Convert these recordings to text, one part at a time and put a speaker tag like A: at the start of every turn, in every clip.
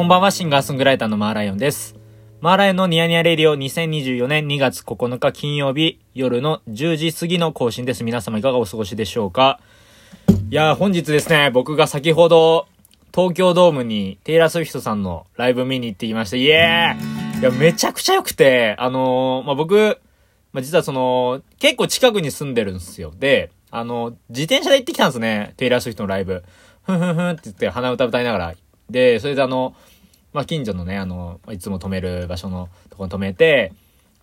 A: こんばんは、シンガーソングライターのマーライオンです。マーライオンのニヤニヤレディオ2024年2月9日金曜日夜の10時過ぎの更新です。皆様いかがお過ごしでしょうか？いやー、本日ですね、僕が先ほど東京ドームにテイラー・スウィフトさんのライブ見に行ってきました。イエーイいや、めちゃくちゃ良くて、あのー、まあ、僕、まあ、実はその、結構近くに住んでるんですよ。で、あの、自転車で行ってきたんですね。テイラー・スウィフトのライブ。ふんふんふんって言って鼻歌歌いながら。で、それであの、まあ、近所のね、あの、いつも止める場所のとこに止めて、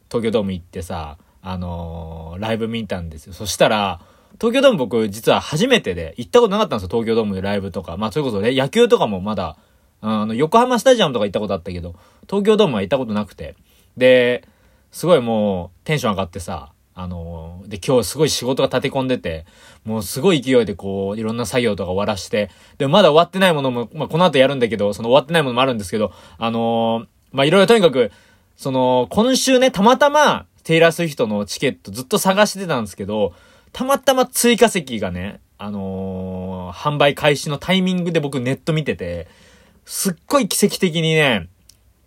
A: 東京ドーム行ってさ、あのーライブ見たんですよ。そしたら、東京ドーム僕実は初めてで行ったことなかったんですよ。東京ドームでライブとか。まあ、それこそね、野球とかもまだ、あの、横浜スタジアムとか行ったことあったけど、東京ドームは行ったことなくて。で、すごいもうテンション上がってさ、あので、今日すごい仕事が立て込んでて、もうすごい勢いでこう、いろんな作業とか終わらして、でまだ終わってないものも、まあ、この後やるんだけど、その終わってないものもあるんですけど、あのーまあ、いろいろとにかく、その、今週ね、たまたま、テイラー・スウィフトのチケットずっと探してたんですけど、たまたま追加席がね、あのー販売開始のタイミングで僕ネット見てて、すっごい奇跡的にね、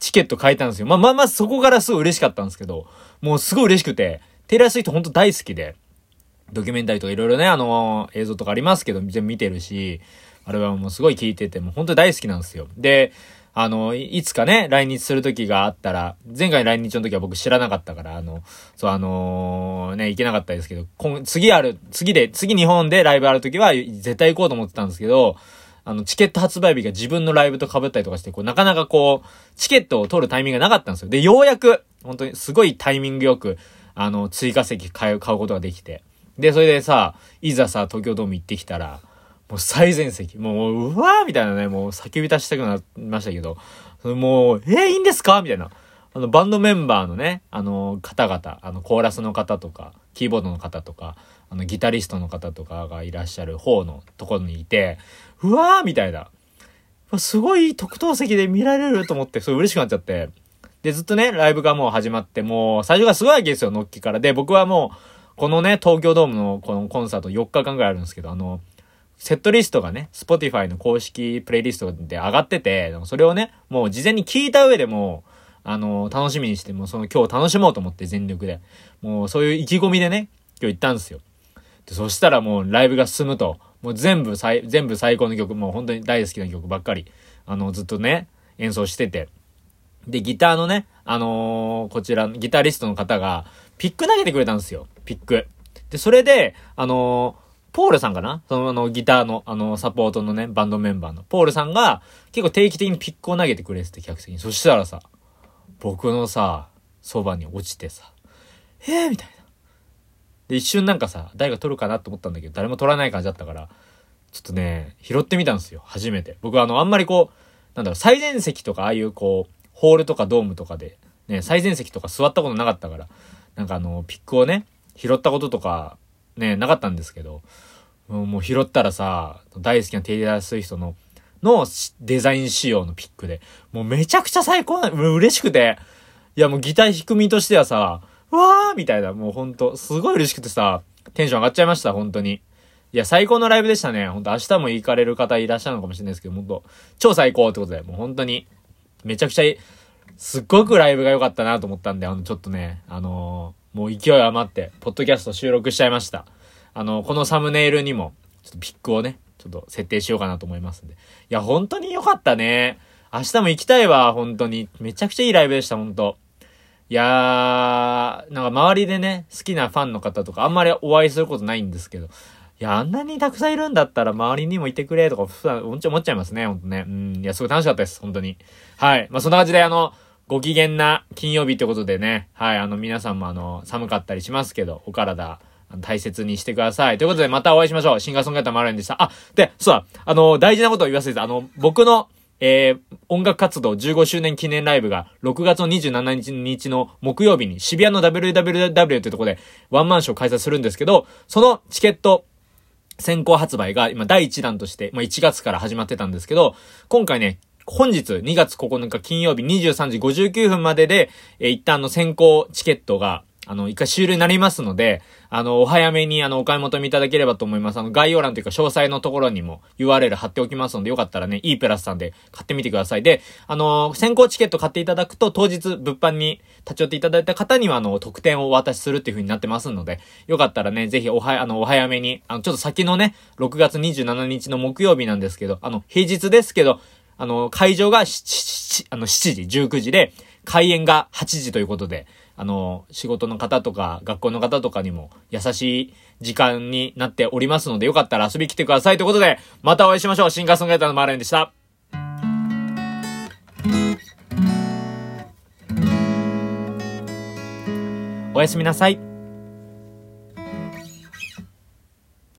A: チケット買えたんですよ。まあまあまあそこからすごい嬉しかったんですけど、もうすごい嬉しくて、テイラー・スウィフト本当大好きで、ドキュメンタリーとかいろいろね、あのー映像とかありますけど、全部見てるし、あれはもすごい聞いてて、もう本当大好きなんですよ。で、あの、いつかね、来日する時があったら、前回来日の時は僕知らなかったから、あの、そう、あのーね、行けなかったですけど、次ある、次で、次日本でライブある時は絶対行こうと思ってたんですけど、あの、チケット発売日が自分のライブと被ったりとかして、こう、なかなかこう、チケットを取るタイミングがなかったんですよ。で、ようやく、本当にすごいタイミングよく、あの、追加席買う、買うことができて。で、それでさ、いざさ、東京ドーム行ってきたら、もう最前席、もう、うわーみたいなね、もう叫び出したくなりましたけど、もう、えー、いいんですか？みたいな。あの、バンドメンバーのね、あの、方々、あの、コーラスの方とか、キーボードの方とか、あの、ギタリストの方とかがいらっしゃる方のところにいて、うわーみたいな。すごい特等席で見られると思って、すごい嬉しくなっちゃって。で、ずっとね、ライブがもう始まって、もう、最初がすごいわけですよ、のっけから。で、僕はもう、このね、東京ドームのこのコンサート4日間ぐらいあるんですけど、あの、セットリストがね、Spotify の公式プレイリストで上がってて、それをね、もう事前に聞いた上でもう、あの、楽しみにして、もうその今日楽しもうと思って全力で。もうそういう意気込みでね、今日行ったんですよ。で、そしたらもうライブが進むと、もう全部最、全部最高の曲、もう本当に大好きな曲ばっかり、あの、ずっとね、演奏してて。で、ギターのね、あのーこちら、ギタリストの方が、ピック投げてくれたんですよ。ピック。で、それで、あのーポールさんかな？その、あの、ギターの、あの、サポートのね、バンドメンバーの、ポールさんが、結構定期的にピックを投げてくれてて、客席に。そしたらさ、僕のさ、そばに落ちてさ、えー？みたいな。で、一瞬なんかさ、誰が取るかなと思ったんだけど、誰も取らない感じだったから、ちょっとね、拾ってみたんですよ。初めて。僕はあの、あんまりこう、なんだろう、最前席とか、ああいうこう、ホールとかドームとかで、ね、最前席とか座ったことなかったから、なんかあの、ピックをね、拾ったこととか、ね、なかったんですけど、もう拾ったらさ、大好きなテイラー・スウィフトの、のデザイン仕様のピックで、もうめちゃくちゃ最高な、もう嬉しくて、いやもうギター弾く身としてはさ、わーみたいな、もうほんと、すごい嬉しくてさ、テンション上がっちゃいました、本当に。いや、最高のライブでしたね。本当明日も行かれる方いらっしゃるのかもしれないですけど、本当超最高ってことで、もう本当に、めちゃくちゃいい、すっごくライブが良かったなと思ったんで、あの、ちょっとね、あのーもう勢い余って、ポッドキャスト収録しちゃいました。あの、このサムネイルにも、ちょっとピックをね、ちょっと設定しようかなと思いますんで。いや、本当に良かったね。明日も行きたいわ、本当に。めちゃくちゃいいライブでした、本当いやー、なんか周りでね、好きなファンの方とかあんまりお会いすることないんですけど、いや、あんなにたくさんいるんだったら周りにもいてくれとか、普段思っちゃいますね、ほんとね。うん、いや、すごい楽しかったです、本当に。はい。まあ、そんな感じで、あの、ご機嫌な金曜日ってことでね、はい、あの、皆さんもあの、寒かったりしますけど、お体、大切にしてください。ということで、またお会いしましょう。シンガーソングライターマルエンでした。あ、で、そうだ、あの、大事なことを言わせて、あの、僕の、えー、音楽活動15周年記念ライブが6月の27日の木曜日に渋谷の WWW というところでワンマンショー開催するんですけど、そのチケット先行発売が今第1弾として、まあ、1月から始まってたんですけど、今回ね、本日2月9日金曜日23時59分までで、え一旦の先行チケットが、あの、一回終了になりますので、あの、お早めにあの、お買い求めいただければと思います。あの、概要欄というか詳細のところにも URL 貼っておきますので、よかったらね、e プラスさんで買ってみてください。で、あの、先行チケット買っていただくと、当日物販に立ち寄っていただいた方には、あの、特典をお渡しするっていう風になってますので、よかったらね、ぜひおは、あの、お早めに、あの、ちょっと先のね、6月27日の木曜日なんですけど、あの、平日ですけど、あの、会場が7、あの、7時、19時で、開演が8時ということで、あの、仕事の方とか、学校の方とかにも優しい時間になっておりますので、よかったら遊び来てくださいということで、またお会いしましょう。シンガーソングライターのマーレンでした。おやすみなさい。